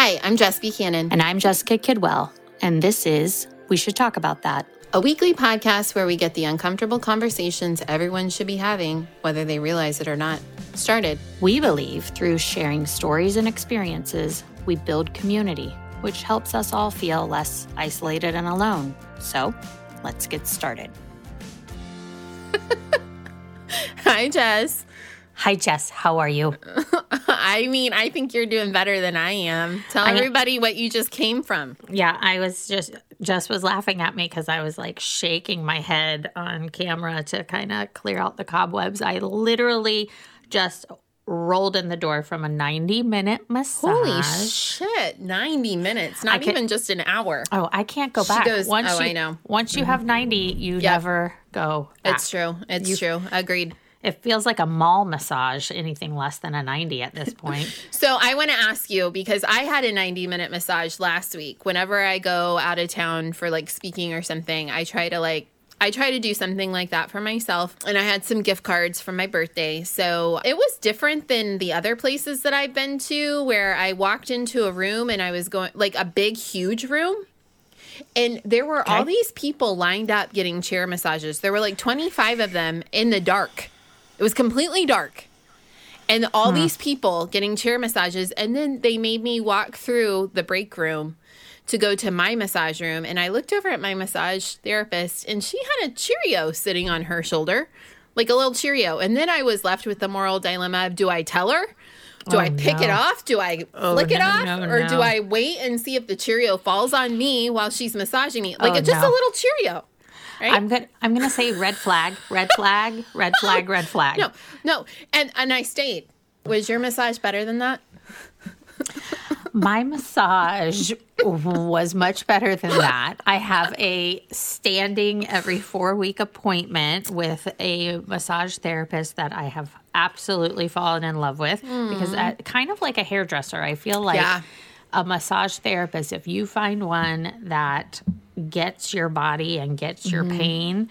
Hi, I'm Jess Buchanan, And I'm Jessica Kidwell, and this is We Should Talk About That. a weekly podcast where we get the uncomfortable conversations everyone should be having, whether they realize it or not, started. We believe through sharing stories and experiences, we build community, which helps us all feel less isolated and alone. So let's get started. Hi, Jess. Hi, Jess. How are you? I mean, I think you're doing better than I am. Tell I- everybody what you just came from. Yeah, I was just, Jess was laughing at me because I was like shaking my head on camera to kind of clear out the cobwebs. I literally just rolled in the door from a 90 minute massage. Holy shit, 90 minutes, not even just an hour. Oh, I can't go She back. goes- once oh, you, I know. Once you have 90, you never go back. It's true. It's true. Agreed. It feels like a mall massage, anything less than a 90 at this point. So I want to ask you because I had a 90 minute massage last week. Whenever I go out of town for like speaking or something, I try to like I try to do something like that for myself. And I had some gift cards from my birthday. So it was different than the other places that I've been to where I walked into a room and I was going like a big, huge room. And there were all these people lined up getting chair massages. There were like 25 of them in the dark. It was completely dark and all these people getting chair massages and then they made me walk through the break room to go to my massage room and i looked over at my massage therapist and she had a cheerio sitting on her shoulder like a little cheerio and then i was left with the moral dilemma of do i tell her do oh, I pick it off? Do I oh, flick it no, off? no, or do. I wait and see if the Cheerio falls on me while she's massaging me? Like Oh, just a little Cheerio. Right? I'm good. I'm going to say red flag, red flag, red flag, red flag. no, no. And and I stayed. Was your massage better than that? My massage was much better than that. I have a standing every four week appointment with a massage therapist that I have absolutely fallen in love with because, uh, kind of like a hairdresser, I feel like Yeah. a massage therapist, if you find one that gets your body and gets your mm-hmm. pain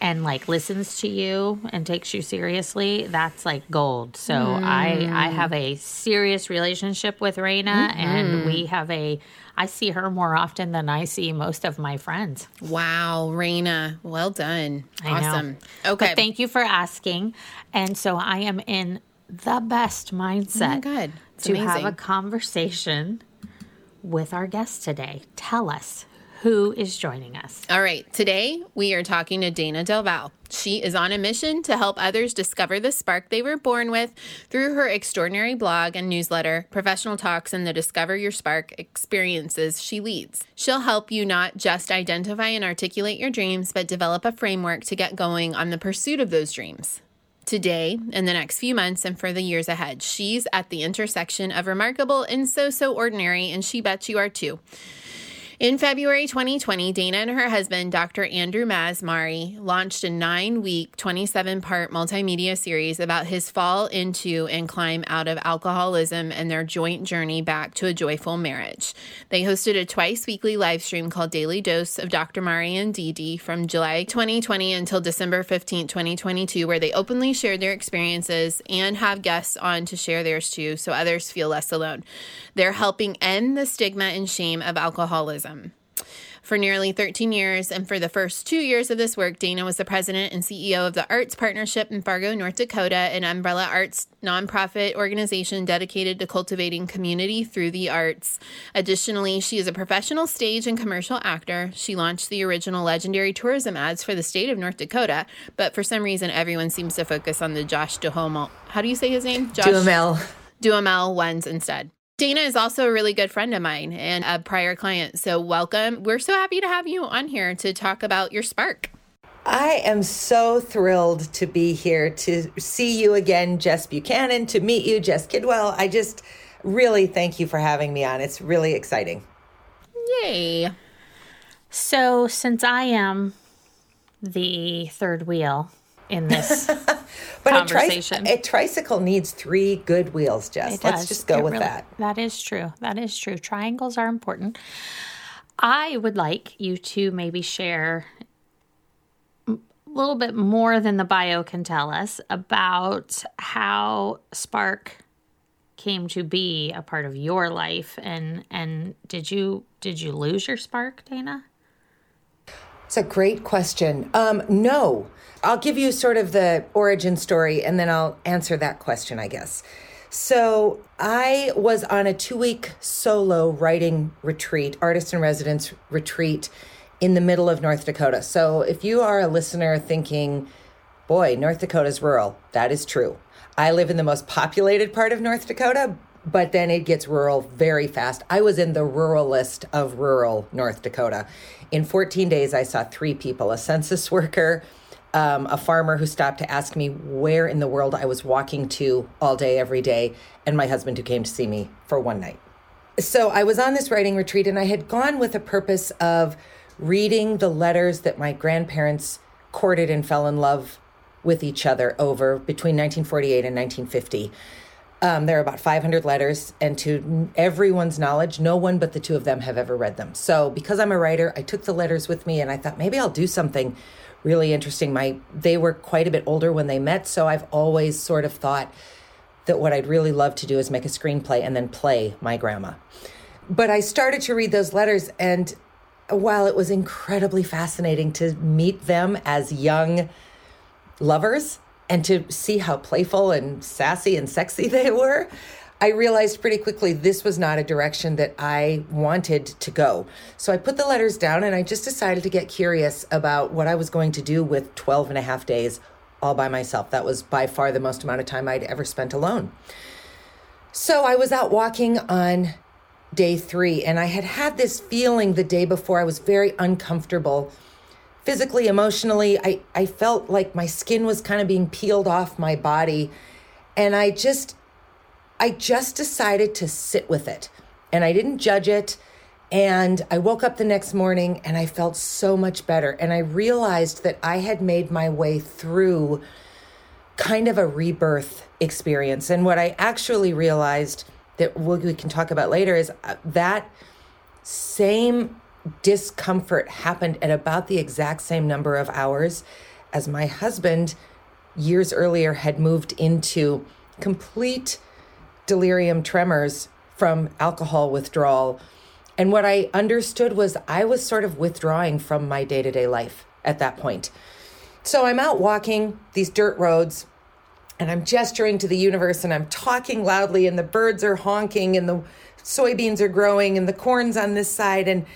and like listens to you and takes you seriously, that's like gold. So I I mm. have a serious relationship with Raina and we mm-hmm. have a I see her more often than I see most of my friends. Wow, Raina. Well done. I know. awesome. Okay. But thank you for asking. And so I am in the best oh mindset Oh, good. It's to have a conversation with our guest today. Tell us who is joining us. All right. Today we are talking to Dayna Del Val. She is on a mission to help others discover the spark they were born with through her extraordinary blog and newsletter, professional talks, and the Discover Your Spark experiences she leads. She'll help you not just identify and articulate your dreams, but develop a framework to get going on the pursuit of those dreams. Today, in the next few months, and for the years ahead, she's at the intersection of remarkable and so so ordinary, and she bets you are too. In February 2020, Dayna and her husband, Dr. Andrew Masmari, launched a nine week, 27 part multimedia series about his fall into and climb out of alcoholism and their joint journey back to a joyful marriage. They hosted a twice weekly live stream called Daily Dose of Dr. Mari and Dee Dee from July 2020 until December 15, 2022, where they openly shared their experiences and have guests on to share theirs too so others feel less alone. They're helping end the stigma and shame of alcoholism. For nearly 13 years, and for the first two years of this work, Dayna was the president and CEO of the Arts Partnership in Fargo, North Dakota, an umbrella arts nonprofit organization dedicated to cultivating community through the arts. Additionally, she is a professional stage and commercial actor. She launched the original legendary tourism ads for the state of North Dakota, but for some reason, everyone seems to focus on the Josh Duhamel. How do you say his name? Josh Duhamel. Duhamel ones instead. Dayna is also a really good friend of mine and a prior client. So, welcome. We're so happy to have you on here to talk about your spark. I am so thrilled to be here to see you again, Jess Buchanan, to meet you, Jess Kidwell. I just really thank you for having me on. It's really exciting. Yay. So, since I am the third wheel in this, But a, Conversation. a tricycle needs three good wheels, Jess. Let's just go It with really- that. That is true. That is true. Triangles are important. I would like you to maybe share a little bit more than the bio can tell us about how Spark came to be a part of your life and and did you did you lose your spark Dayna it's a great question. Um, no. I'll give you sort of the origin story and then i'll answer that question i guess. So i was on a two week solo writing retreat artist in residence retreat in the middle of north dakota. So if you are a listener thinking boy north dakota's rural that is true. I live in the most populated part of North Dakota, but then it gets rural very fast. I was in the ruralist of rural North Dakota. In 14 days, I saw three people a census worker, um, a farmer who stopped to ask me where in the world I was walking to all day, every day, and my husband who came to see me for one night. So I was on this writing retreat, and I had gone with a purpose of reading the letters that my grandparents courted and fell in love with each other over between 1948 and 1950. Um, there are about 500 letters, and to everyone's knowledge, no one but the two of them have ever read them. So, because I'm a writer, I took the letters with me, and I thought maybe I'll do something really interesting. My they were quite a bit older when they met, so I've always sort of thought that what I'd really love to do is make a screenplay and then play my grandma. But I started to read those letters, and while it was incredibly fascinating to meet them as young lovers and to see how playful and sassy and sexy they were, I realized pretty quickly this was not a direction that I wanted to go. So I put the letters down and I just decided to get curious about what I was going to do with 12 and a half days all by myself. That was by far the most amount of time I'd ever spent alone. So I was out walking on day three and I had had this feeling the day before. I was very uncomfortable physically, emotionally, I, I felt like my skin was kind of being peeled off my body. And I just, I just decided to sit with it. And I didn't judge it. And I woke up the next morning and I felt so much better. And I realized that I had made my way through kind of a rebirth experience. And what I actually realized that we can talk about later is uh, that same discomfort happened at about the exact same number of hours as my husband years earlier had moved into complete delirium tremors from alcohol withdrawal. And what I understood was I was sort of withdrawing from my day to day life at that point. So I'm out walking these dirt roads and I'm gesturing to the universe and I'm talking loudly, and the birds are honking, and the soybeans are growing, and the corn's on this side. And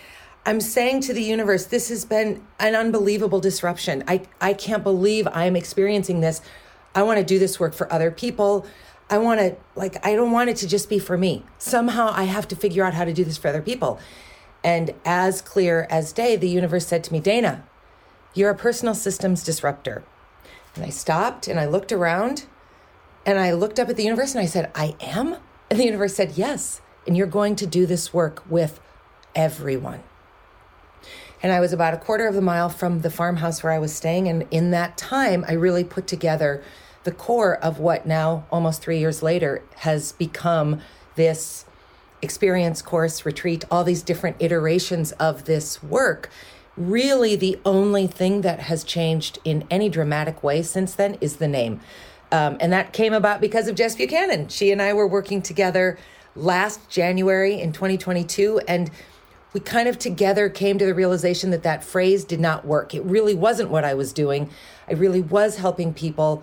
I'm saying to the universe, this has been an unbelievable disruption. I, I can't believe I'm experiencing this. I want to do this work for other people. I want to, like, I don't want it to just be for me. Somehow I have to figure out how to do this for other people. And as clear as day, the universe said to me, Dayna, you're a personal systems disruptor. And I stopped and I looked around and I looked up at the universe and I said, I am? And the universe said, Yes. And you're going to do this work with everyone. And I was about a quarter of a mile from the farmhouse where I was staying. And in that time, I really put together the core of what now, almost three years later, has become this experience course retreat, all these different iterations of this work. Really, the only thing that has changed in any dramatic way since then is the name. Um, and that came about because of Jess Buchanan. She and I were working together last January in 2022. And we kind of together came to the realization that that phrase did not work. It really wasn't what I was doing. I really was helping people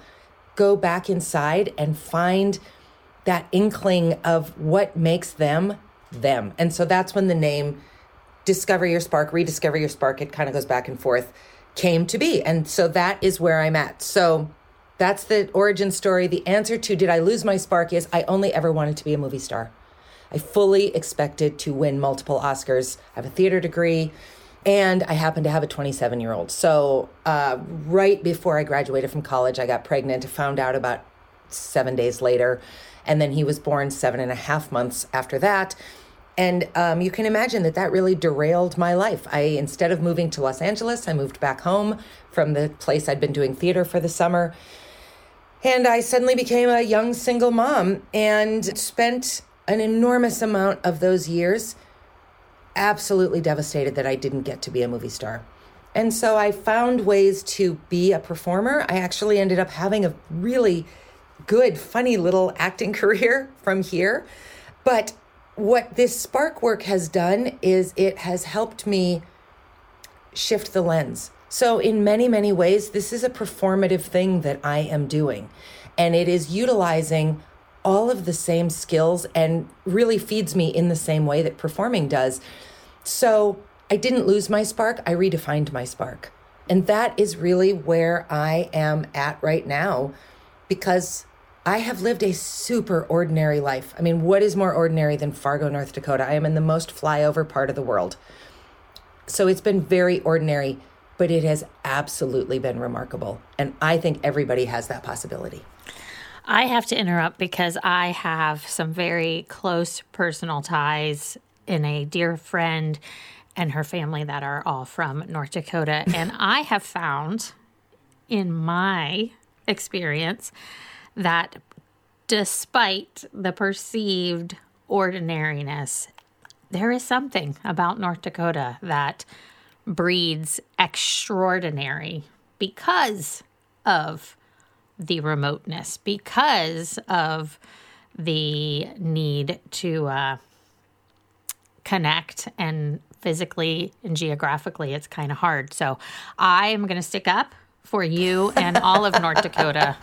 go back inside and find that inkling of what makes them them. And so that's when the name Discover Your Spark, Rediscover Your Spark, it kind of goes back and forth, came to be. And so that is where I'm at. So that's the origin story. The answer to did I lose my spark is I only ever wanted to be a movie star. I fully expected to win multiple Oscars. I have a theater degree, and I happen to have a 27 year old. So, uh, right before I graduated from college, I got pregnant, found out about seven days later, and then he was born seven and a half months after that. And um, you can imagine that that really derailed my life. I, instead of moving to Los Angeles, I moved back home from the place I'd been doing theater for the summer. And I suddenly became a young single mom and spent an enormous amount of those years absolutely devastated that I didn't get to be a movie star. And so I found ways to be a performer. I actually ended up having a really good, funny little acting career from here. But what this spark work has done is it has helped me shift the lens. So, in many, many ways, this is a performative thing that I am doing. And it is utilizing all of the same skills and really feeds me in the same way that performing does. So, I didn't lose my spark, I redefined my spark. And that is really where I am at right now because I have lived a super ordinary life. I mean, what is more ordinary than Fargo, North Dakota? I am in the most flyover part of the world. So it's been very ordinary, but it has absolutely been remarkable. And I think everybody has that possibility. I have to interrupt because I have some very close personal ties in a dear friend and her family that are all from North Dakota. and I have found in my experience that despite the perceived ordinariness, there is something about North Dakota that breeds extraordinary because of the remoteness, because of the need to uh, connect and physically and geographically, it's kind of hard. So I am going to stick up for you and all of North Dakota.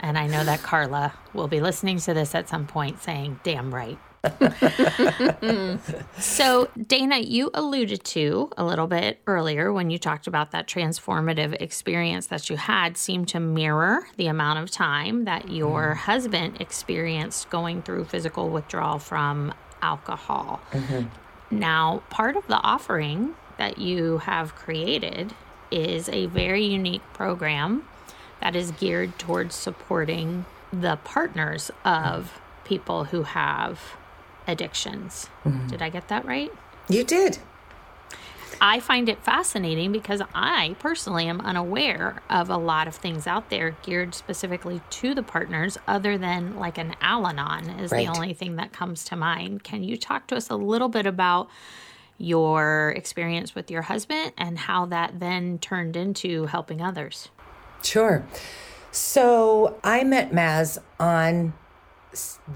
And I know that Carla will be listening to this at some point saying, damn right. so, Dayna, you alluded to a little bit earlier when you talked about that transformative experience that you had seemed to mirror the amount of time that your mm-hmm. husband experienced going through physical withdrawal from alcohol. Mm-hmm. Now, part of the offering that you have created is a very unique program that is geared towards supporting the partners of people who have addictions. Mm-hmm. Did I get that right? You did. I find it fascinating because I personally am unaware of a lot of things out there geared specifically to the partners, other than like an Al Anon is right. the only thing that comes to mind. Can you talk to us a little bit about your experience with your husband and how that then turned into helping others? Sure. So I met Maz on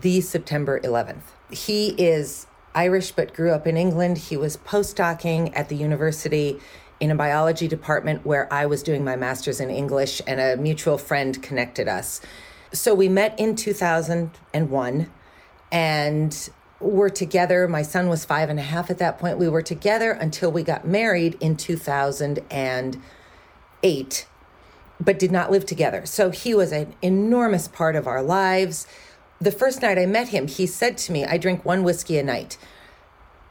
the September 11th. He is Irish but grew up in England. He was postdocing at the university in a biology department where I was doing my master's in English, and a mutual friend connected us. So we met in 2001 and were together. My son was five and a half at that point. We were together until we got married in 2008, but did not live together. So he was an enormous part of our lives the first night I met him, he said to me, I drink one whiskey a night.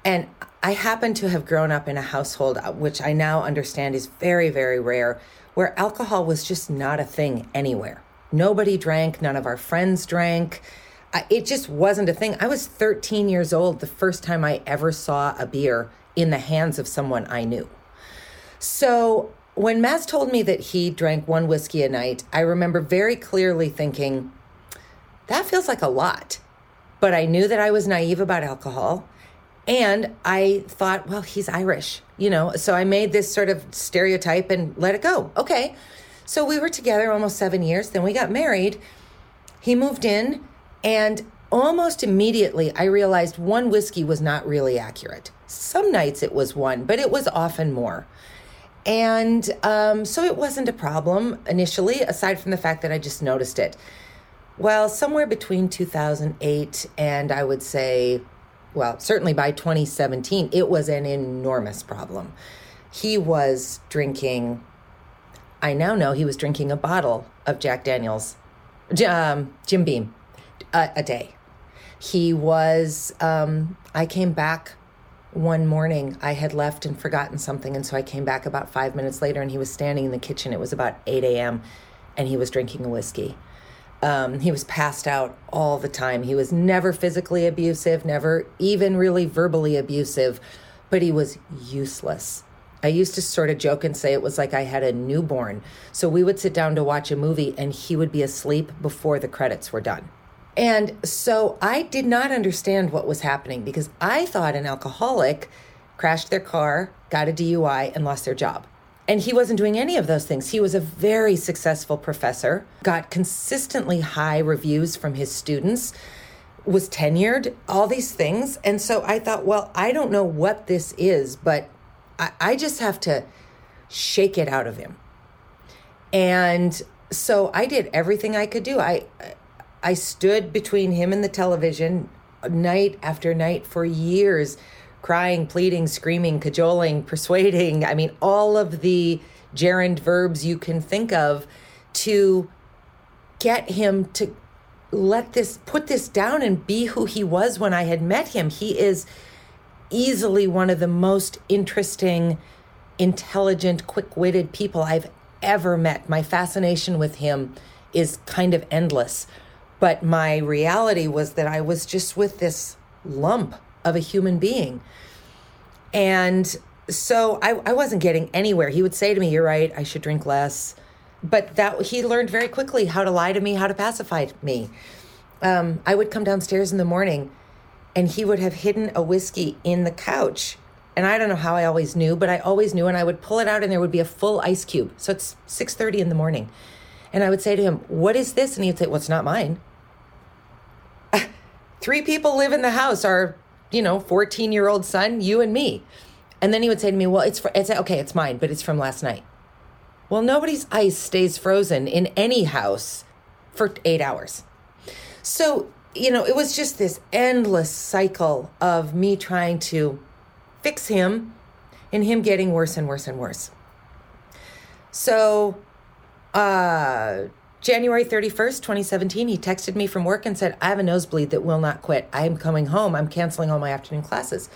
And I happen to have grown up in a household, uh, which I now understand is very, very rare, where alcohol was just not a thing anywhere. Nobody drank, none of our friends drank. It just wasn't a thing. I was 13 years old the first time I ever saw a beer in the hands of someone I knew. So when Maz told me that he drank one whiskey a night, I remember very clearly thinking, that feels like a lot. But I knew that I was naive about alcohol. And I thought, well, he's Irish, you know? So I made this sort of stereotype and let it go. Okay. So we were together almost seven years. Then we got married. He moved in. And almost immediately, I realized one whiskey was not really accurate. Some nights it was one, but it was often more. And um, so it wasn't a problem initially, aside from the fact that I just noticed it. Well, somewhere between 2008 and I would say, well, certainly by 2017, it was an enormous problem. He was drinking, I now know he was drinking a bottle of Jack Daniels, um, Jim Beam, a, a day. He was, um, I came back one morning. I had left and forgotten something. And so I came back about five minutes later and he was standing in the kitchen. It was about 8 a.m. and he was drinking a whiskey. Um, he was passed out all the time. He was never physically abusive, never even really verbally abusive, but he was useless. I used to sort of joke and say it was like I had a newborn. So we would sit down to watch a movie and he would be asleep before the credits were done. And so I did not understand what was happening because I thought an alcoholic crashed their car, got a DUI, and lost their job. And he wasn't doing any of those things. He was a very successful professor, got consistently high reviews from his students, was tenured, all these things. And so I thought, well, I don't know what this is, but I, I just have to shake it out of him. And so I did everything I could do. I I stood between him and the television night after night for years crying, pleading, screaming, cajoling, persuading. I mean, all of the gerund verbs you can think of to get him to let this, put this down and be who he was when I had met him. He is easily one of the most interesting, intelligent, quick witted people I've ever met. My fascination with him is kind of endless. But my reality was that I was just with this lump of a human being. And so I, I wasn't getting anywhere. He would say to me, You're right, I should drink less. But that he learned very quickly how to lie to me, how to pacify me. Um, I would come downstairs in the morning and he would have hidden a whiskey in the couch. And I don't know how I always knew, but I always knew and I would pull it out and there would be a full ice cube. So it's 6:30 in the morning. And I would say to him, "What is this?" And he'd say, "Well, it's not mine." Three people live in the house. Our you know, 14 year old son, you and me. And then he would say to me, Well, it's, for, it's okay, it's mine, but it's from last night. Well, nobody's ice stays frozen in any house for eight hours. So, you know, it was just this endless cycle of me trying to fix him and him getting worse and worse and worse. So, uh, January 31st, 2017, he texted me from work and said, I have a nosebleed that will not quit. I am coming home. I'm canceling all my afternoon classes.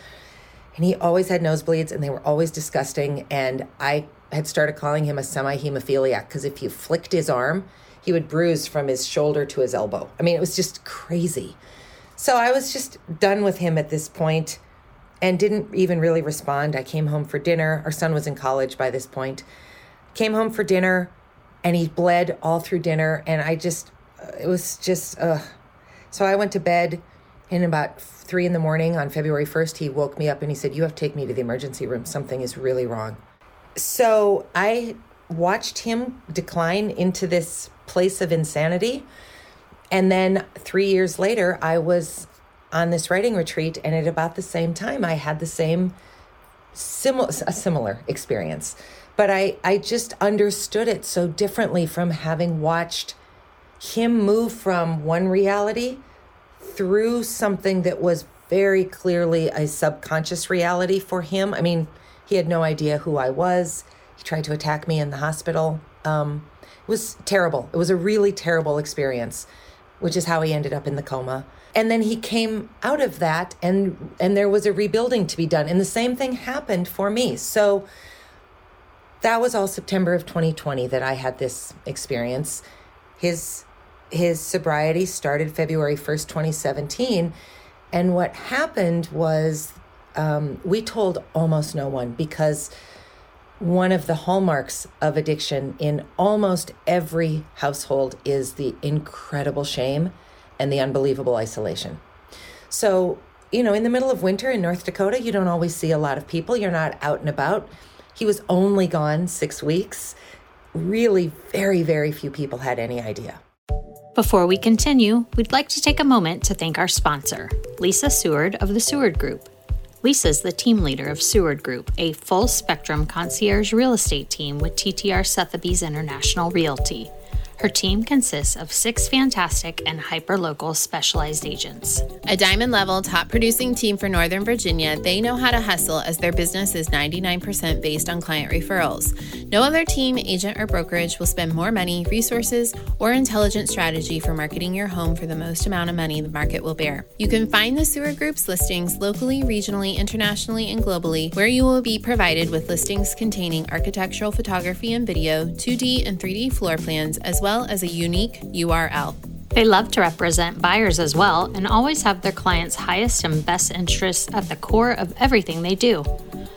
And he always had nosebleeds and they were always disgusting. And I had started calling him a semi hemophiliac because if you flicked his arm, he would bruise from his shoulder to his elbow. I mean, it was just crazy. So I was just done with him at this point and didn't even really respond. I came home for dinner. Our son was in college by this point. Came home for dinner and he bled all through dinner and i just it was just uh so i went to bed and about three in the morning on february 1st he woke me up and he said you have to take me to the emergency room. Something is really wrong. So i watched him decline into this place of insanity and then three years later i was on this writing retreat and at about the same time i had the same similar similar experience but I, I just understood it so differently from having watched him move from one reality through something that was very clearly a subconscious reality for him. I mean, he had no idea who I was. He tried to attack me in the hospital. Um, it was terrible. It was a really terrible experience, which is how he ended up in the coma. And then he came out of that, and and there was a rebuilding to be done. And the same thing happened for me. So that was all September of 2020 that I had this experience. His his sobriety started February 1st, 2017. And what happened was um, we told almost no one because one of the hallmarks of addiction in almost every household is the incredible shame and the unbelievable isolation. So, you know, in the middle of winter in North Dakota, you don't always see a lot of people, you're not out and about. He was only gone six weeks. Really, very, very few people had any idea. Before we continue, we'd like to take a moment to thank our sponsor, Lisa Seward of the Seward Group. Lisa's the team leader of Seward Group, a full spectrum concierge real estate team with TTR Sotheby's International Realty. Her team consists of six fantastic and hyper-local specialized agents. A diamond level top producing team for Northern Virginia, they know how to hustle as their business is 99% based on client referrals. No other team, agent, or brokerage will spend more money, resources, or intelligent strategy for marketing your home for the most amount of money the market will bear. You can find the Seward Group's listings locally, regionally, internationally, and globally, where you will be provided with listings containing architectural photography and video, 2D and 3D floor plans, as well as a unique URL. They love to represent buyers as well and always have their clients' highest and best interests at the core of everything they do.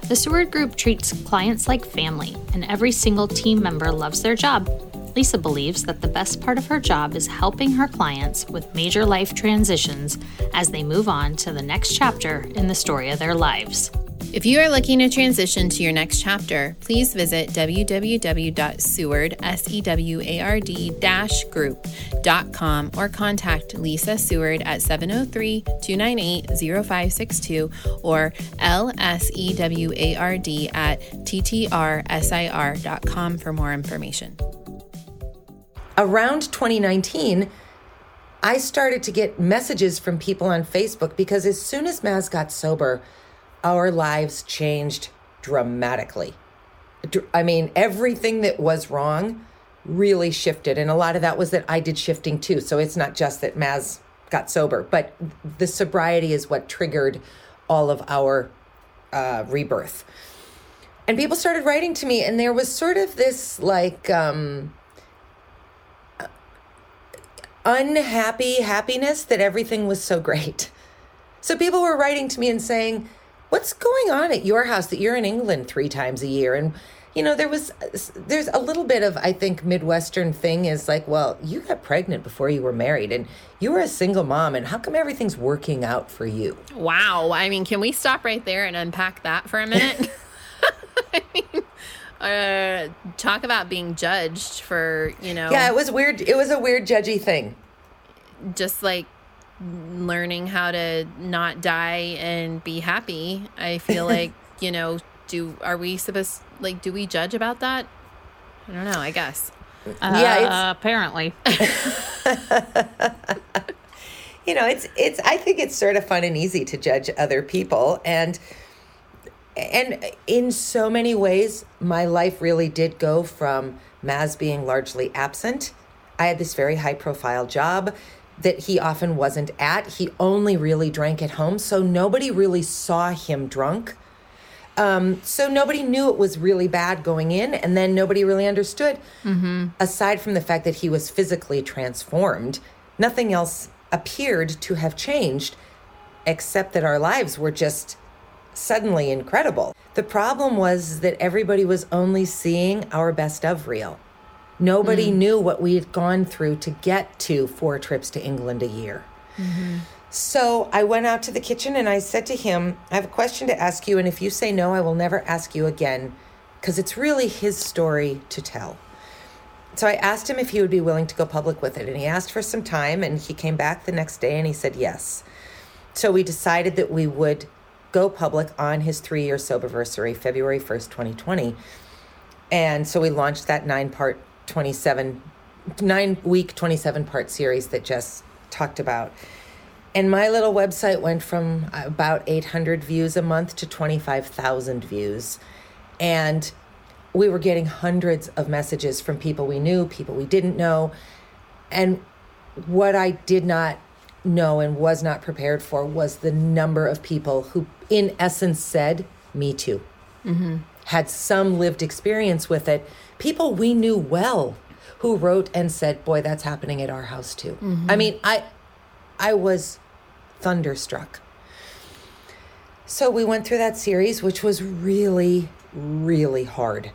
The Seward Group treats clients like family, and every single team member loves their job. Lisa believes that the best part of her job is helping her clients with major life transitions as they move on to the next chapter in the story of their lives. If you are looking to transition to your next chapter, please visit www.seward, S-E-W-A-R-D, group.com or contact Lisa Seward at 703-298-0562 or L-S-E-W-A-R-D at ttrsir.com for more information. Around 2019, I started to get messages from people on Facebook because as soon as Maz got sober, our lives changed dramatically. I mean, everything that was wrong really shifted. And a lot of that was that I did shifting too. So it's not just that Maz got sober, but the sobriety is what triggered all of our uh, rebirth. And people started writing to me, and there was sort of this like um, unhappy happiness that everything was so great. So people were writing to me and saying, what's going on at your house that you're in England three times a year? And you know, there was there's a little bit of I think Midwestern thing is like, well, you got pregnant before you were married, and you were a single mom, and how come everything's working out for you? Wow, I mean, can we stop right there and unpack that for a minute? I mean, uh, talk about being judged for you know. Yeah, it was weird. It was a weird judgy thing. Just like learning how to not die and be happy. I feel like, you know, do are we supposed like do we judge about that? I don't know, I guess. Uh, yeah, apparently. you know, it's it's I think it's sort of fun and easy to judge other people and and in so many ways my life really did go from Maz being largely absent. I had this very high profile job that he often wasn't at. He only really drank at home, so nobody really saw him drunk. Um, so nobody knew it was really bad going in, and then nobody really understood. Mm-hmm. Aside from the fact that he was physically transformed, nothing else appeared to have changed, except that our lives were just suddenly incredible. The problem was that everybody was only seeing our best of reel. Nobody mm. knew what we had gone through to get to four trips to England a year. Mm-hmm. So I went out to the kitchen and I said to him, I have a question to ask you. And if you say no, I will never ask you again because it's really his story to tell. So I asked him if he would be willing to go public with it. And he asked for some time and he came back the next day and he said yes. So we decided that we would go public on his three year soberversary, February 1st, 2020. And so we launched that nine part 27 nine week 27 part series that Jess talked about. And my little website went from about 800 views a month to 25,000 views. And we were getting hundreds of messages from people we knew people we didn't know. And what I did not know and was not prepared for was the number of people who in essence said me too. Mm-hmm. had some lived experience with it people we knew well who wrote and said, "Boy, that's happening at our house too." Mm-hmm. I mean, I I was thunderstruck. So we went through that series which was really really hard.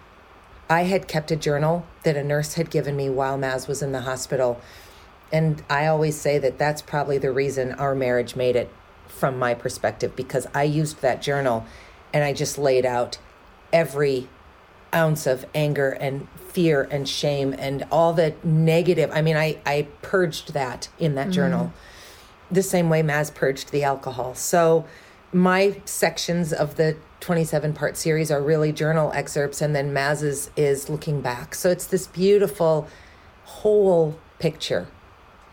I had kept a journal that a nurse had given me while Maz was in the hospital. And I always say that that's probably the reason our marriage made it from my perspective because I used that journal and I just laid out every ounce of anger and fear and shame and all the negative. I mean, I, I purged that in that mm-hmm. journal the same way Maz purged the alcohol. So my sections of the 27 part series are really journal excerpts, and then Maz's is looking back. So it's this beautiful whole picture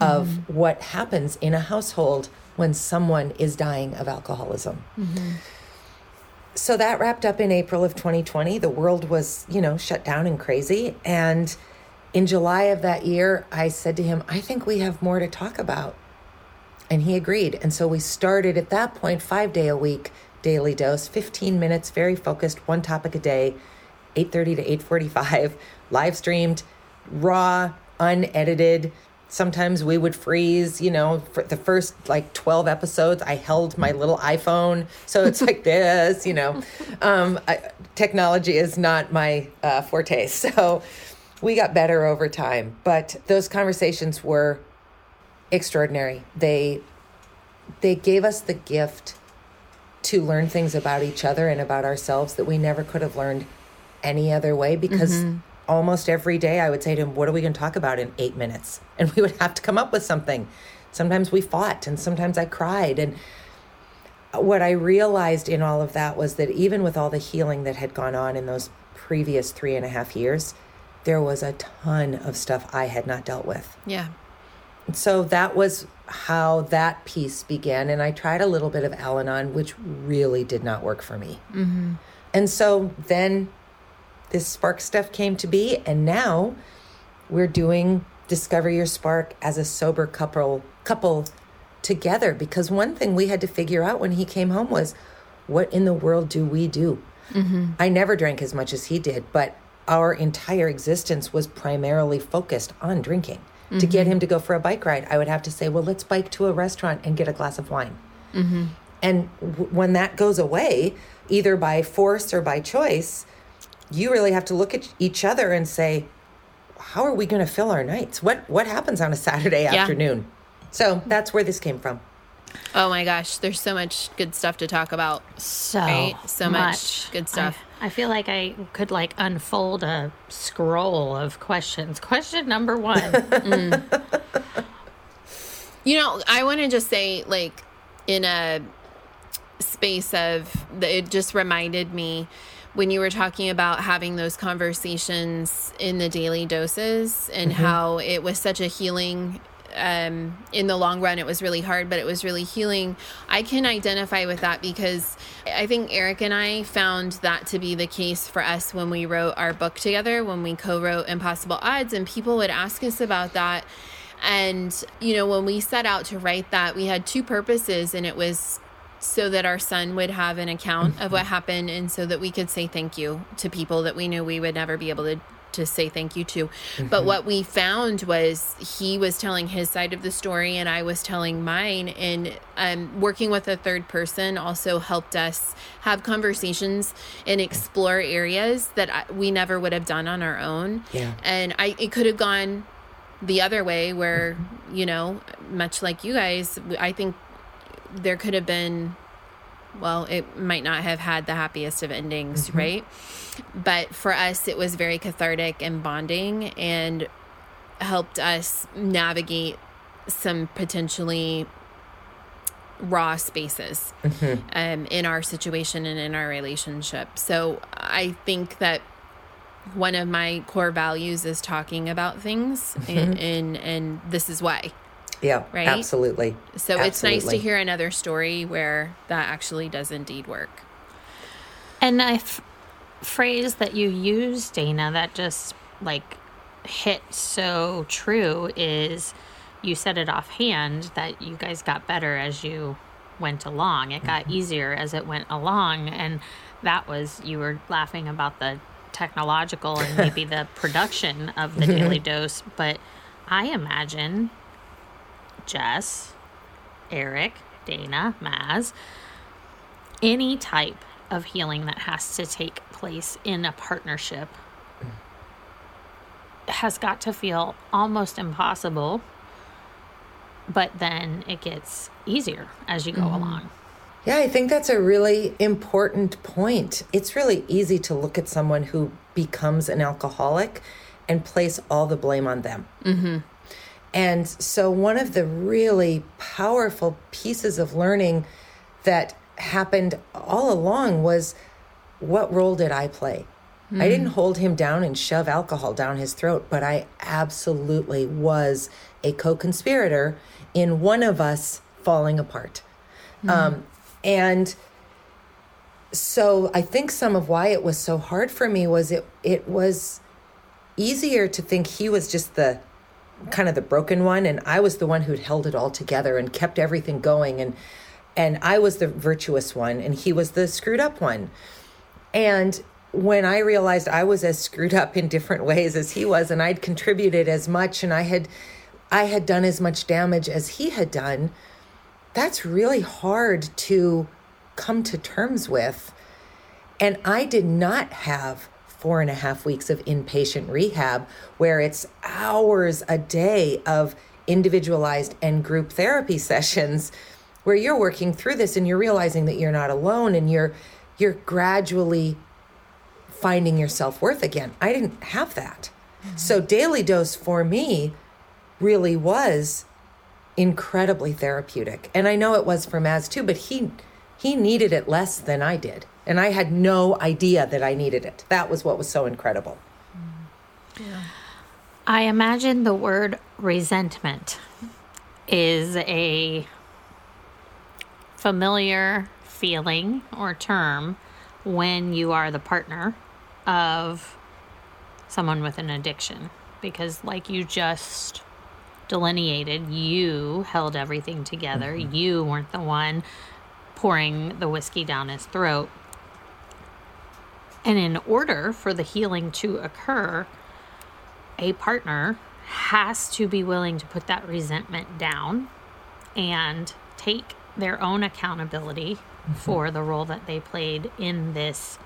of mm-hmm. what happens in a household when someone is dying of alcoholism. Mm-hmm so that wrapped up in April of 2020. The world was, you know, shut down and crazy. And in July of that year, I said to him, I think we have more to talk about. And he agreed. And so we started at that point, five day a week daily dose, 15 minutes, very focused, one topic a day, 8.30 to 8.45, live streamed, raw, unedited, sometimes we would freeze you know for the first like 12 episodes i held my little iphone. So it's like this you know. Um, I, technology is not my uh, forte. So we got better over time. But those conversations were extraordinary. They they gave us the gift to learn things about each other and about ourselves that we never could have learned any other way because almost every day I would say to him, What are we going to talk about in eight minutes? And we would have to come up with something. Sometimes we fought and sometimes I cried. And what I realized in all of that was that even with all the healing that had gone on in those previous three and a half years, there was a ton of stuff I had not dealt with. Yeah. So that was how that piece began. And I tried a little bit of Al Anon, which really did not work for me. Mm-hmm. And so then this spark stuff came to be. And now we're doing Discover Your Spark as a sober couple couple together because one thing we had to figure out when he came home was what in the world do we do? Mm-hmm. I never drank as much as he did, but our entire existence was primarily focused on drinking. Mm-hmm. To get him to go for a bike ride, I would have to say, Well, let's bike to a restaurant and get a glass of wine. Mm-hmm. And w- when that goes away, either by force or by choice, you really have to look at each other and say, How are we going to fill our nights? What, what happens on a Saturday Yeah. afternoon? So that's where this came from. Oh my gosh, there's so much good stuff to talk about. So Right, so much good stuff. I, I feel like I could like unfold a scroll of questions. Question number one. Mm. You know, I want to just say, like, in a space of, it just reminded me when you were talking about having those conversations in the daily doses and how it was such a healing. Um, in the long run, it was really hard, but it was really healing. I can identify with that because I think Eric and I found that to be the case for us when we wrote our book together, when we co wrote Impossible Odds, and people would ask us about that. And, you know, when we set out to write that, we had two purposes, and it was so that our son would have an account of what happened and so that we could say thank you to people that we knew we would never be able to to say thank you to. But what we found was he was telling his side of the story and I was telling mine and um, working with a third person also helped us have conversations and explore areas that I, we never would have done on our own. Yeah. And I it could have gone the other way where, you know, much like you guys, I think there could have been well it might not have had the happiest of endings mm-hmm. right? But for us it was very cathartic and bonding and helped us navigate some potentially raw spaces mm-hmm. um, in our situation and in our relationship. So i think that one of my core values is talking about things mm-hmm. and, and and this is why Yeah, Right? absolutely. so it's nice to hear another story where that actually does indeed work. and a f- phrase that you use, Dayna, that just like hit so true is you said it offhand that you guys got better as you went along. It got mm-hmm. easier as it went along. And that was, you were laughing about the technological and maybe the production of the daily dose. But I imagine Jess, Eric, Dayna, Maz, any type of healing that has to take place in a partnership has got to feel almost impossible, but then it gets easier as you go along. Yeah, I think that's a really important point. It's really easy to look at someone who becomes an alcoholic and place all the blame on them. Mm-hmm. And so, one of the really powerful pieces of learning that happened all along was what role did I play? I didn't hold him down and shove alcohol down his throat, but I absolutely was a co conspirator in one of us falling apart. Um, and so I think some of why it was so hard for me was it it was easier to think he was just the kind of the broken one and I was the one who'd held it all together and kept everything going and and I was the virtuous one and he was the screwed up one. And when I realized I was as screwed up in different ways as he was and I'd contributed as much and I had I had done as much damage as he had done, that's really hard to come to terms with. And I did not have four and a half weeks of inpatient rehab where it's hours a day of individualized and group therapy sessions where you're working through this and you're realizing that you're not alone and you're you're gradually finding your self-worth again. I didn't have that. Mm-hmm. So daily dose for me really was incredibly therapeutic. And I know it was for Maz too, but he he needed it less than I did. And I had no idea that I needed it. That was what was so incredible. I imagine the word resentment is a familiar feeling or term when you are the partner of someone with an addiction. Because, like you just delineated, you held everything together. Mm-hmm. You weren't the one pouring the whiskey down his throat. And in order for the healing to occur, a partner has to be willing to put that resentment down and take their own accountability mm-hmm. for the role that they played in this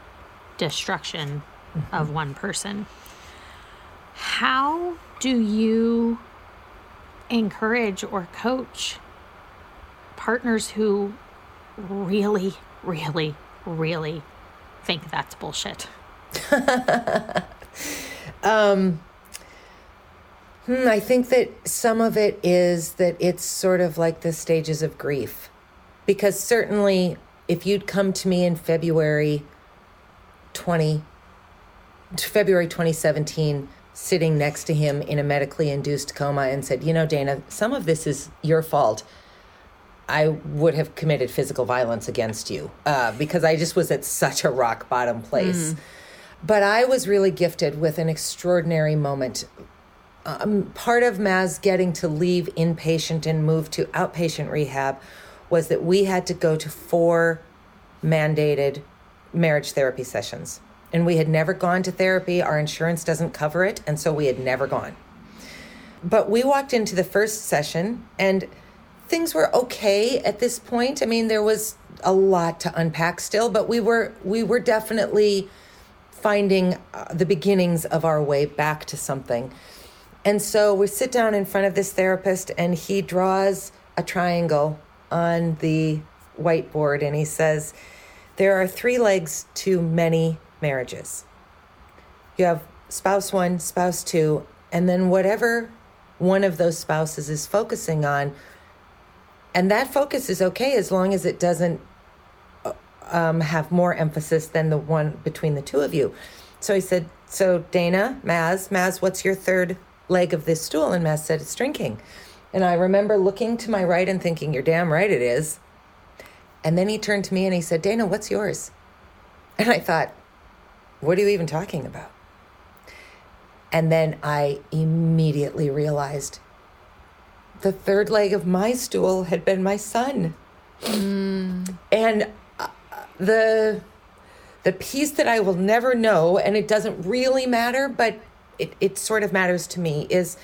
destruction mm-hmm. of one person. How do you encourage or coach partners who really, really, really think that's bullshit? Hmm, I think that some of it is that it's sort of like the stages of grief. Because certainly, if you'd come to me in February 20, February 2017, sitting next to him in a medically induced coma and said, You know, Dayna, some of this is your fault. I would have committed physical violence against you uh, because I just was at such a rock bottom place. But I was really gifted with an extraordinary moment um, part of Maz getting to leave inpatient and move to outpatient rehab was that we had to go to four mandated marriage therapy sessions. And we had never gone to therapy. Our insurance doesn't cover it. And so we had never gone. But we walked into the first session and things were okay at this point. I mean, there was a lot to unpack still, but we were we were definitely finding uh, the beginnings of our way back to something. And so we sit down in front of this therapist, and he draws a triangle on the whiteboard and he says, There are three legs to many marriages. You have spouse one, spouse two, and then whatever one of those spouses is focusing on. And that focus is okay as long as it doesn't um, have more emphasis than the one between the two of you. So he said, So Dayna, Maz, Maz, what's your third leg of this stool? And Maz said, It's drinking. And I remember looking to my right and thinking, You're damn right it is. And then he turned to me and he said, Dayna, what's yours? And I thought, What are you even talking about? And then I immediately realized the third leg of my stool had been my son. And uh, the the piece that I will never know, and it doesn't really matter, but it, it sort of matters to me, is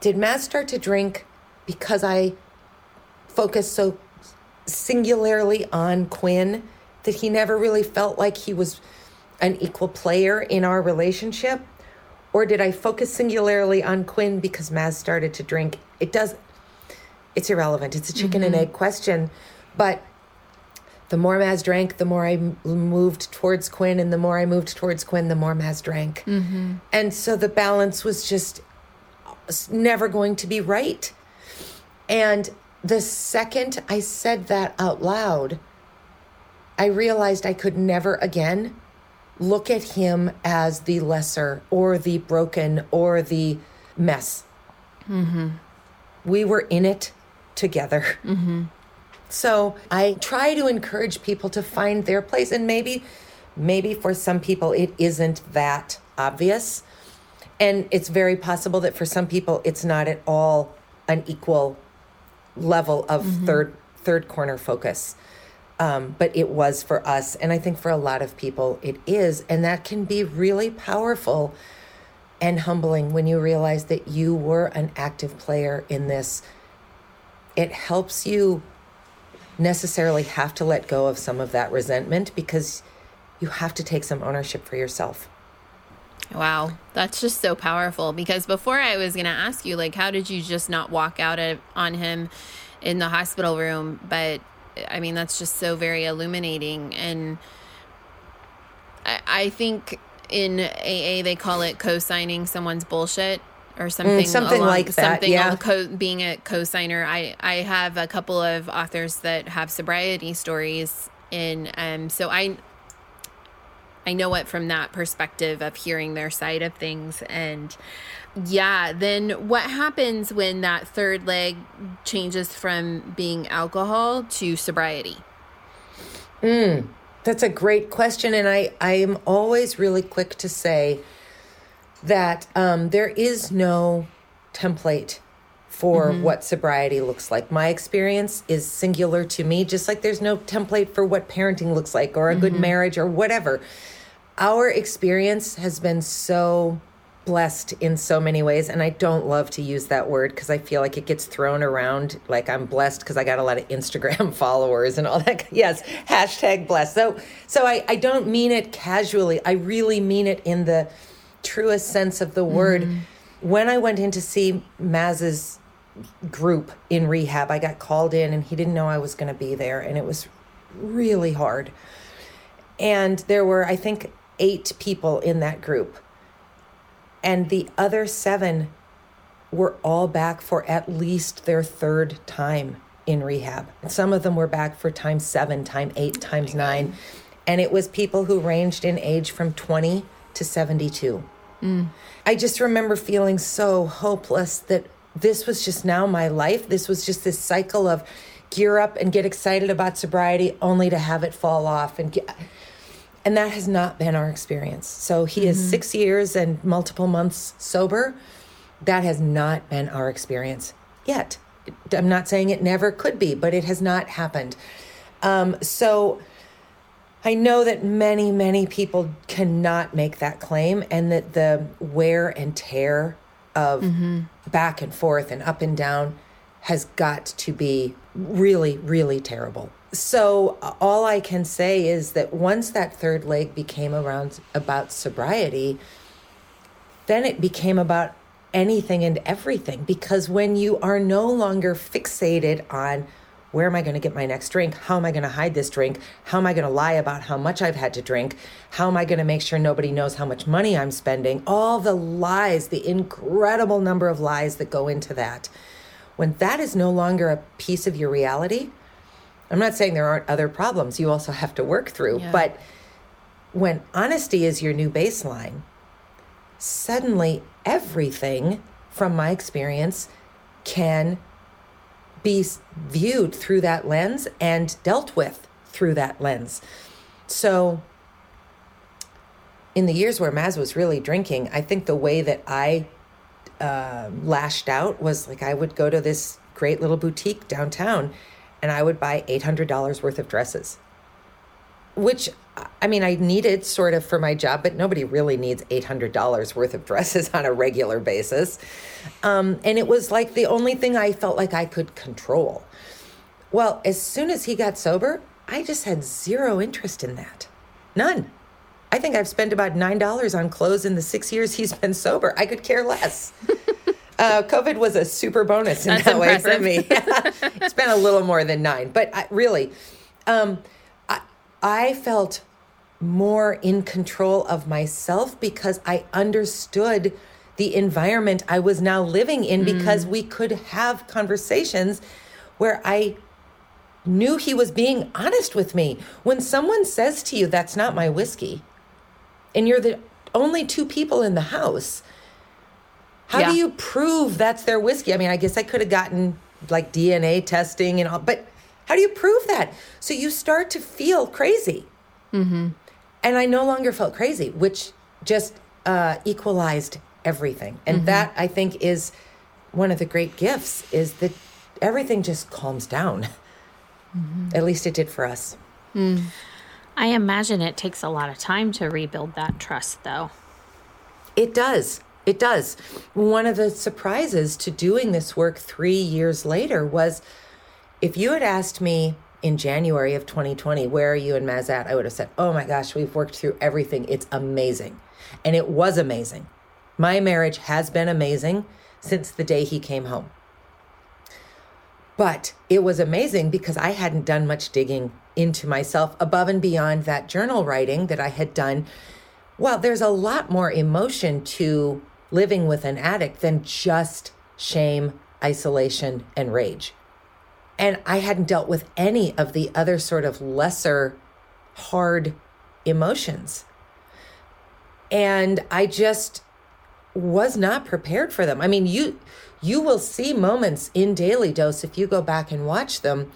did Maz start to drink because I focused so singularly on Quinn that he never really felt like he was an equal player in our relationship? Or did I focus singularly on Quinn because Maz started to drink? It does, it's irrelevant. It's a chicken and mm-hmm. egg question. But the more Maz drank, the more I m- moved towards Quinn, and the more I moved towards Quinn, the more Maz drank. Mm-hmm. And so the balance was just never going to be right. And the second I said that out loud, I realized I could never again look at him as the lesser or the broken or the mess. Mm-hmm. We were in it together. Mm-hmm. So I try to encourage people to find their place, and maybe, maybe for some people it isn't that obvious, and it's very possible that for some people it's not at all an equal level of mm-hmm. third third corner focus. Um, but it was for us, and I think for a lot of people it is, and that can be really powerful and humbling when you realize that you were an active player in this. It helps you necessarily have to let go of some of that resentment because you have to take some ownership for yourself. Wow, that's just so powerful because before I was going to ask you like how did you just not walk out at, on him in the hospital room. But I mean, that's just so very illuminating. And I, I think in AA, they call it co signing someone's bullshit or something, Mm, something along, like that, something yeah. co- being a co-signer I, I have a couple of authors that have sobriety stories and um so i i know it from that perspective of hearing their side of things and yeah then what happens when that third leg changes from being alcohol to sobriety hmm, That's a great question. And I, I am always really quick to say that um, there is no template for mm-hmm. what sobriety looks like. My experience is singular to me, just like there's no template for what parenting looks like or a good mm-hmm. marriage or whatever. Our experience has been so blessed in so many ways and i don't love to use that word because i feel like it gets thrown around like i'm blessed because i got a lot of instagram followers and all that yes hashtag blessed. So so I, I don't mean it casually. I really mean it in the truest sense of the mm-hmm. word. When i went in to see maz's group in rehab i got called in and he didn't know i was going to be there and it was really hard. And there were i think eight people in that group and the other seven were all back for at least their third time in rehab. Some of them were back for time seven, time eight, times nine. And it was people who ranged in age from 20 to 72. Mm. I just remember feeling so hopeless that this was just now my life. This was just this cycle of gear up and get excited about sobriety only to have it fall off and get, and that has not been our experience. So he is six years and multiple months sober. That has not been our experience yet. I'm not saying it never could be, but it has not happened. Um, so I know that many, many people cannot make that claim, and that the wear and tear of back and forth and up and down has got to be really, really terrible. So all I can say is that once that third leg became around about sobriety, then it became about anything and everything because when you are no longer fixated on where am I going to get my next drink? How am I going to hide this drink? How am I going to lie about how much I've had to drink? How am I going to make sure nobody knows how much money I'm spending? All the lies, the incredible number of lies that go into that. When that is no longer a piece of your reality, I'm not saying there aren't other problems you also have to work through, Yeah. but when honesty is your new baseline, suddenly everything from my experience can be viewed through that lens and dealt with through that lens. So, in the years where Maz was really drinking, I think the way that I um lashed out was like I would go to this great little boutique downtown and I would buy $800 worth of dresses which I mean, I needed sort of for my job, but nobody really needs $800 worth of dresses on a regular basis. Um, and it was like the only thing I felt like I could control. Well, as soon as he got sober, I just had zero interest in that. None. I think I've spent about $9 on clothes in the six years he's been sober. I could care less. Uh, COVID was a super bonus in That's that way for me. it's been a little more than nine, but I, really, um, I, I felt more in control of myself because I understood the environment I was now living in because we could have conversations where I knew he was being honest with me. When someone says to you, that's not my whiskey, and you're the only two people in the house, how Yeah. do you prove that's their whiskey? I mean, I guess I could have gotten like DNA testing and all, but how do you prove that? So you start to feel crazy. Mm-hmm. And I no longer felt crazy, which just uh, equalized everything. And mm-hmm. that I think is one of the great gifts is that everything just calms down. Mm-hmm. At least it did for us. Mm. I imagine it takes a lot of time to rebuild that trust, though. It does. It does. One of the surprises to doing this work three years later was if you had asked me in January of 2020, where are you in Maz at? I would have said, oh my gosh, we've worked through everything. It's amazing. And it was amazing. My marriage has been amazing since the day he came home. But it was amazing because I hadn't done much digging into myself above and beyond that journal writing that I had done. Well, there's a lot more emotion to living with an addict than just shame, isolation, and rage. And I hadn't dealt with any of the other sort of lesser hard emotions. And I just was not prepared for them. I mean, you you will see moments in Daily Dose if you go back and watch them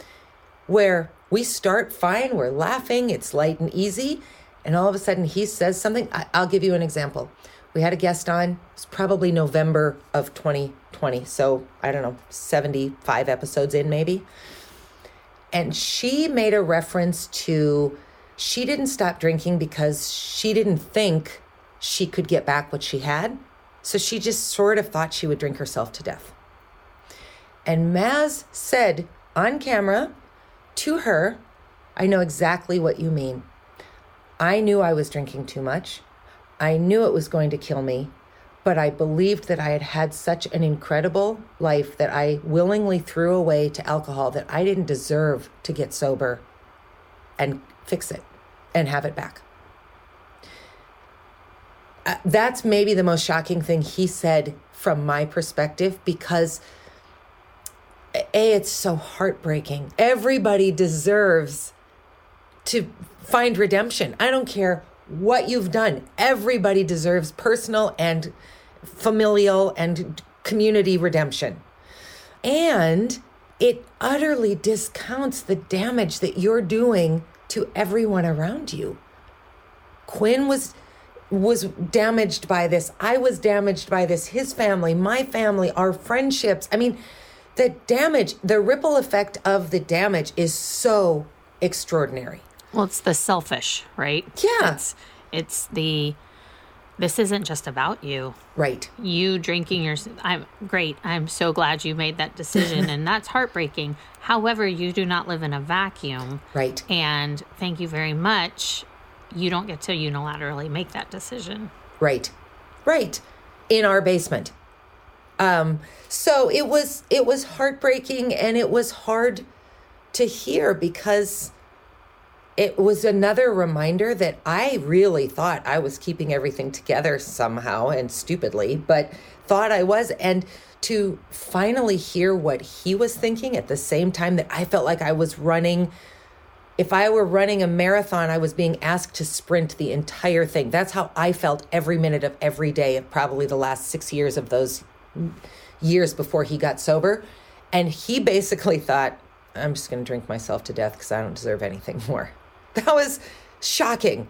where we start fine, we're laughing, it's light and easy, and all of a sudden he says something. I, will give you an example. We had a guest on, it's probably November of 2020, so I don't know, 75 episodes in maybe. And she made a reference to she didn't stop drinking because she didn't think she could get back what she had. So she just sort of thought she would drink herself to death. And Maz said on camera to her, I know exactly what you mean. I knew I was drinking too much. I knew it was going to kill me, but I believed that I had had such an incredible life that I willingly threw away to alcohol that I didn't deserve to get sober and fix it and have it back. Uh, that's maybe the most shocking thing he said from my perspective because a it's so heartbreaking everybody deserves to find redemption i don't care what you've done everybody deserves personal and familial and community redemption and it utterly discounts the damage that you're doing to everyone around you quinn was was damaged by this. I was damaged by this. His family, my family, our friendships. I mean, the damage, the ripple effect of the damage is so extraordinary. Well, it's the selfish, right? Yeah. It's, it's the this isn't just about you. Right. You drinking your I'm great. I'm so glad you made that decision and that's heartbreaking. However, you do not live in a vacuum. Right. And thank you very much you don't get to unilaterally make that decision. Right. Right. In our basement. Um so it was it was heartbreaking and it was hard to hear because it was another reminder that I really thought I was keeping everything together somehow and stupidly, but thought I was and to finally hear what he was thinking at the same time that I felt like I was running if I were running a marathon, I was being asked to sprint the entire thing. That's how I felt every minute of every day of probably the last six years of those years before he got sober. And he basically thought, I'm just going to drink myself to death because I don't deserve anything more. That was shocking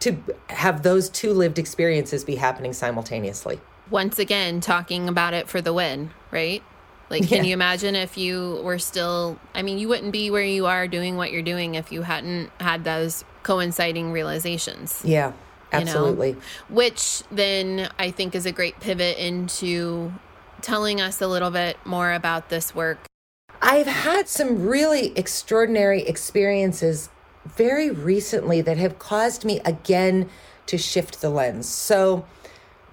to have those two lived experiences be happening simultaneously. Once again, talking about it for the win, right? Like, can yeah. you imagine if you were still, I mean, you wouldn't be where you are doing what you're doing if you hadn't had those coinciding realizations. Yeah, absolutely. You know? Which then I think is a great pivot into telling us a little bit more about this work. I've had some really extraordinary experiences very recently that have caused me again to shift the lens. So,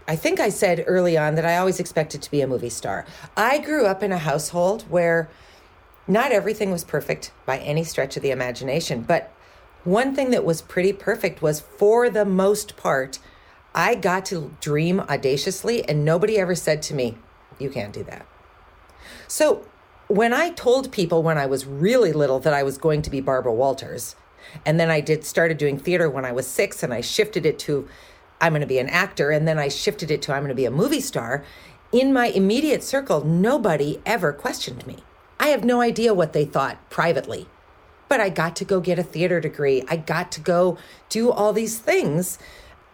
I think I said early on that I always expected to be a movie star. I grew up in a household where not everything was perfect by any stretch of the imagination, but one thing that was pretty perfect was for the most part, I got to dream audaciously, and nobody ever said to me, You can't do that. So when I told people when I was really little that I was going to be Barbara Walters, and then I did started doing theater when I was six, and I shifted it to I'm going to be an actor. And then I shifted it to I'm going to be a movie star. In my immediate circle, nobody ever questioned me. I have no idea what they thought privately. But I got to go get a theater degree. I got to go do all these things.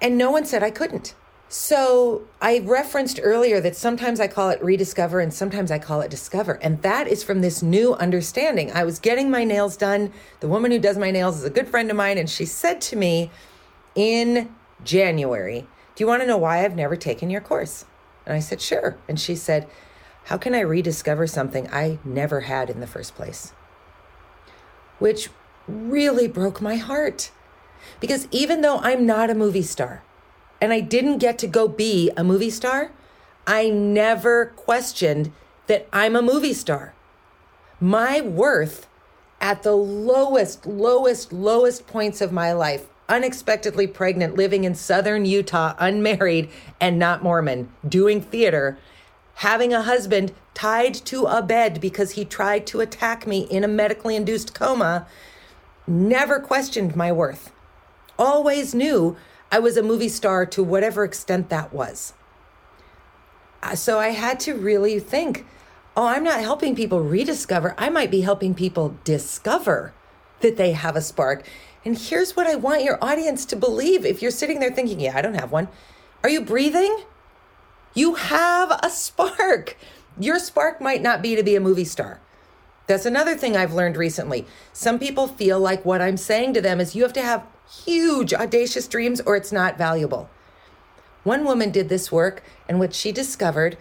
And no one said I couldn't. So I referenced earlier that sometimes I call it rediscover and sometimes I call it discover. And that is from this new understanding. I was getting my nails done. The woman who does my nails is a good friend of mine. And she said to me in January, Do you want to know why I've never taken your course? And I said, Sure. And she said, How can I rediscover something I never had in the first place? Which really broke my heart. Because even though I'm not a movie star and I didn't get to go be a movie star, I never questioned that I'm a movie star. My worth at the lowest, lowest, lowest points of my life, unexpectedly pregnant, living in southern Utah, unmarried and not Mormon, doing theater, having a husband tied to a bed because he tried to attack me in a medically induced coma, never questioned my worth. Always knew I was a movie star to whatever extent that was. Uh, so I had to really think oh, I'm not helping people rediscover. I might be helping people discover that they have a spark. And here's what I want your audience to believe. If you're sitting there thinking, yeah, I don't have one, are you breathing? You have a spark. Your spark might not be to be a movie star. That's another thing I've learned recently. Some people feel like what I'm saying to them is you have to have huge, audacious dreams or it's not valuable. One woman did this work, and what she discovered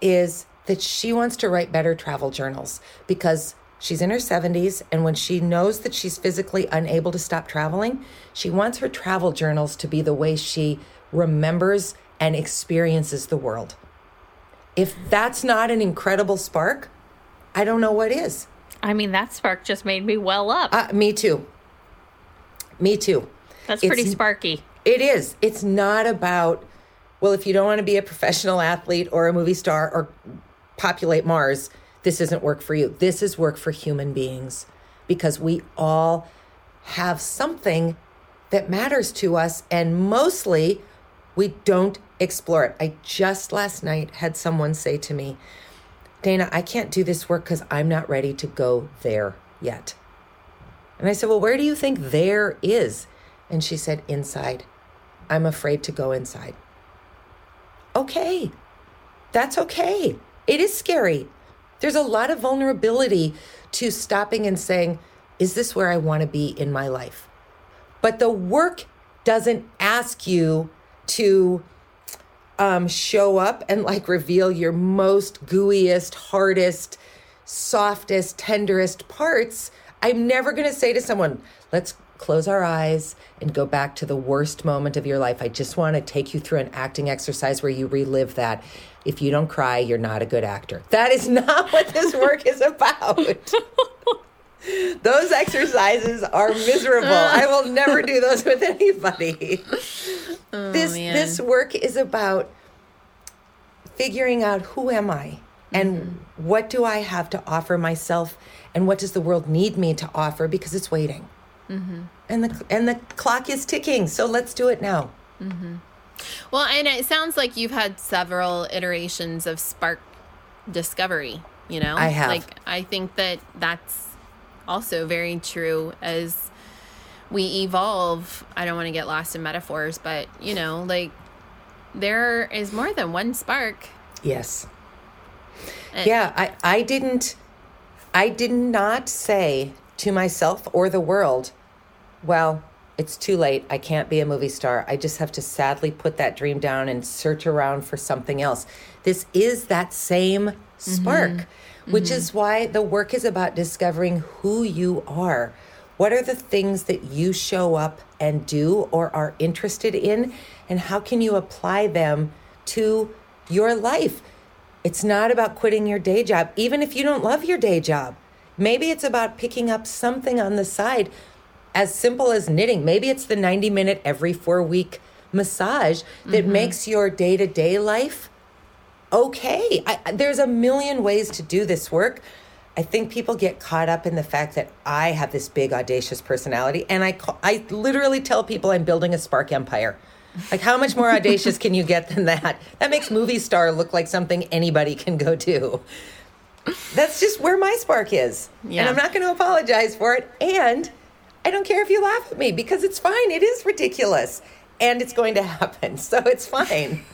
is that she wants to write better travel journals because she's in her 70s and when she knows that she's physically unable to stop traveling, she wants her travel journals to be the way she remembers and experiences the world. If that's not an incredible spark, I don't know what is. I mean, that spark just made me well up. Uh, me too. Me too. That's pretty sparky. It is. It's not about, well, if you don't want to be a professional athlete or a movie star or populate Mars, this isn't work for you. This is work for human beings because we all have something that matters to us, and mostly we don't explore it. I just last night had someone say to me, Dayna, I can't do this work because I'm not ready to go there yet. And I said, Well, where do you think there is? And she said, Inside. I'm afraid to go inside. Okay, that's okay. It is scary. There's a lot of vulnerability to stopping and saying, Is this where I want to be in my life? But the work doesn't ask you to um, show up and like reveal your most gooeyest, hardest, softest, tenderest parts. I'm never going to say to someone, let's close our eyes and go back to the worst moment of your life. I just want to take you through an acting exercise where you relive that. If you don't cry, you're not a good actor. That is not what this work is about. those exercises are miserable. I will never do those with anybody. Oh, this man. this work is about figuring out who am I and mm-hmm. what do I have to offer myself and what does the world need me to offer because it's waiting. Mm-hmm. And the and the clock is ticking. So let's do it now. Mm-hmm. Well, and it sounds like you've had several iterations of spark discovery. You know, I have. Like I think that that's also very true as we evolve. I don't want to get lost in metaphors, but you know, like there is more than one spark. Yes. And yeah, I I didn't I did not say to myself or the world, well, it's too late. I can't be a movie star. I just have to sadly put that dream down and search around for something else. This is that same spark, mm-hmm. which mm-hmm. is why the work is about discovering who you are. What are the things that you show up and do or are interested in? And how can you apply them to your life? It's not about quitting your day job, even if you don't love your day job. Maybe it's about picking up something on the side as simple as knitting. Maybe it's the 90 minute every four week massage that mm-hmm. makes your day to day life okay. I, there's a million ways to do this work. I think people get caught up in the fact that I have this big audacious personality, and I I literally tell people I'm building a spark empire. Like, how much more audacious can you get than that? That makes movie star look like something anybody can go do. That's just where my spark is, yeah. and I'm not going to apologize for it. And I don't care if you laugh at me because it's fine. It is ridiculous and it's going to happen. So it's fine.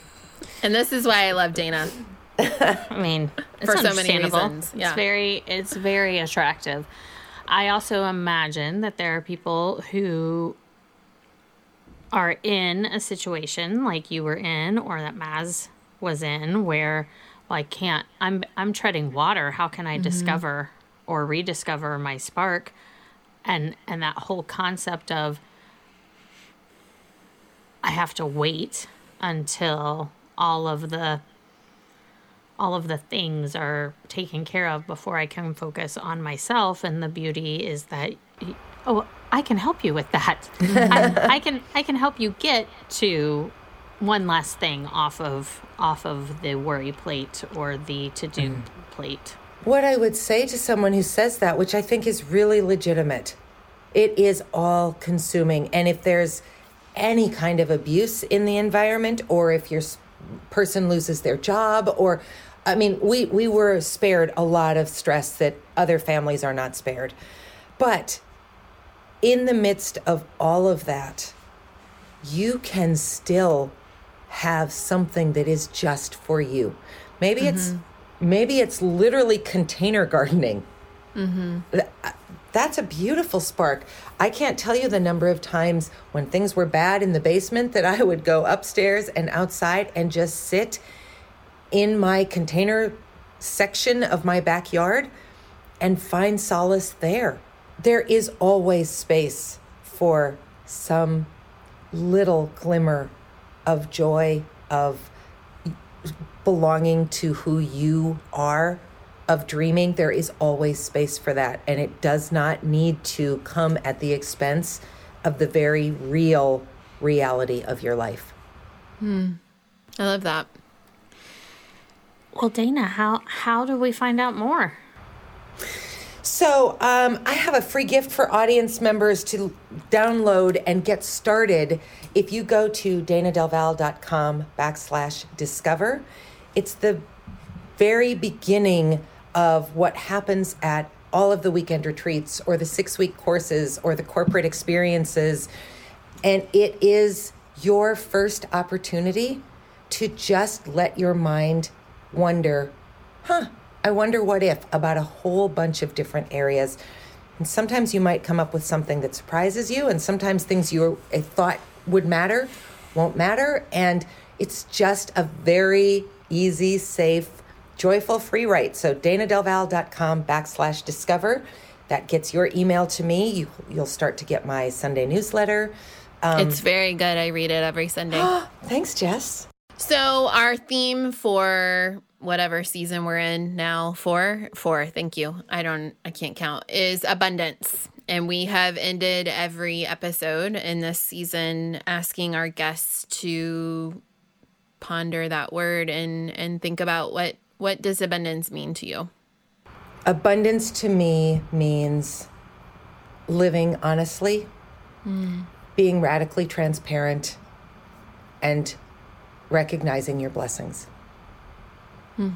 And this is why I love Dayna. I mean, for so many reasons. Yeah. It's very it's very attractive. I also imagine that there are people who are in a situation like you were in or that Maz was in where I can't I'm I'm treading water. How can I mm-hmm. discover or rediscover my spark? and and that whole concept of I have to wait until all of the all of the things are taken care of before I can focus on myself. And the beauty is that, oh, I can help you with that. I, I can I can help you get to one last thing off of off of the worry plate or the to do mm. plate. What I would say to someone who says that, which I think is really legitimate, it is all consuming. And if there's any kind of abuse in the environment, or if your person loses their job, or I mean, we, we were spared a lot of stress that other families are not spared. But in the midst of all of that, you can still have something that is just for you. Maybe mm-hmm. it's maybe it's literally container gardening. Mm-hmm. That's a beautiful spark. I can't tell you the number of times when things were bad in the basement that I would go upstairs and outside and just sit in my container section of my backyard and find solace there. There is always space for some little glimmer of joy, of belonging to who you are, of dreaming, there is always space for that. And it does not need to come at the expense of the very real reality of your life. Hmm. I love that. Well, Dayna, how how do we find out more? So, um, I have a free gift for audience members to download and get started. If you go to daynadelval.com backslash discover, it's the very beginning of what happens at all of the weekend retreats or the six week courses or the corporate experiences. And it is your first opportunity to just let your mind wonder, huh, I wonder what if about a whole bunch of different areas. And sometimes you might come up with something that surprises you, and sometimes things you thought would matter won't matter. And it's just a very easy, safe, joyful free write. So daynadelval.com backslash discover. That gets your email to me. You, you'll start to get my Sunday newsletter. Um, it's very good. I read it every Sunday. Thanks, Jess. So our theme for whatever season we're in now four four thank you. I don't i can't count is abundance. And we have ended every episode in this season asking our guests to ponder that word and and think about what what does abundance mean to you? Abundance to me means living honestly mm. being radically transparent and recognizing your blessings Hmm.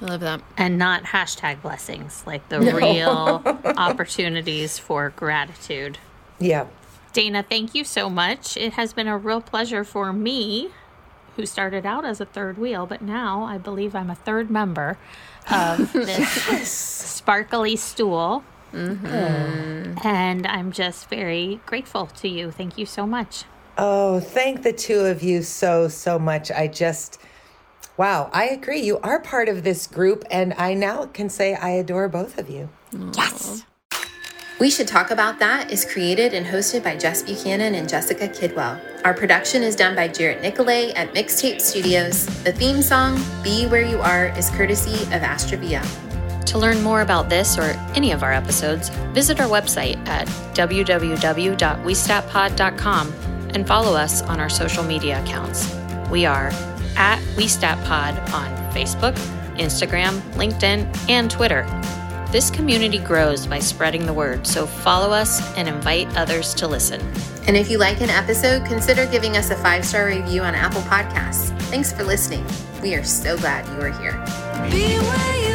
I love that. And not hashtag blessings, like the no. real opportunities for gratitude. Yeah. Dayna, thank you so much. It has been a real pleasure for me, who started out as a third wheel, but now I believe I'm a third member of this yes. sparkly stool. Mm-hmm. And I'm just very grateful to you. Thank you so much. Oh, thank the two of you so, so much. I just Wow, I agree. You are part of this group, and I now can say I adore both of you. Yes. We Should Talk About That is created and hosted by Jess Buchanan and Jessica Kidwell. Our production is done by Jarrett Nicolay at Mixtape Studios. The theme song, Be Where You Are, is courtesy of Astravia. To learn more about this or any of our episodes, visit our website at www.westatpod.com and follow us on our social media accounts. We are at WeStatPod on Facebook, Instagram, LinkedIn, and Twitter. This community grows by spreading the word, so follow us and invite others to listen. And if you like an episode, consider giving us a five star review on Apple Podcasts. Thanks for listening. We are so glad you are here.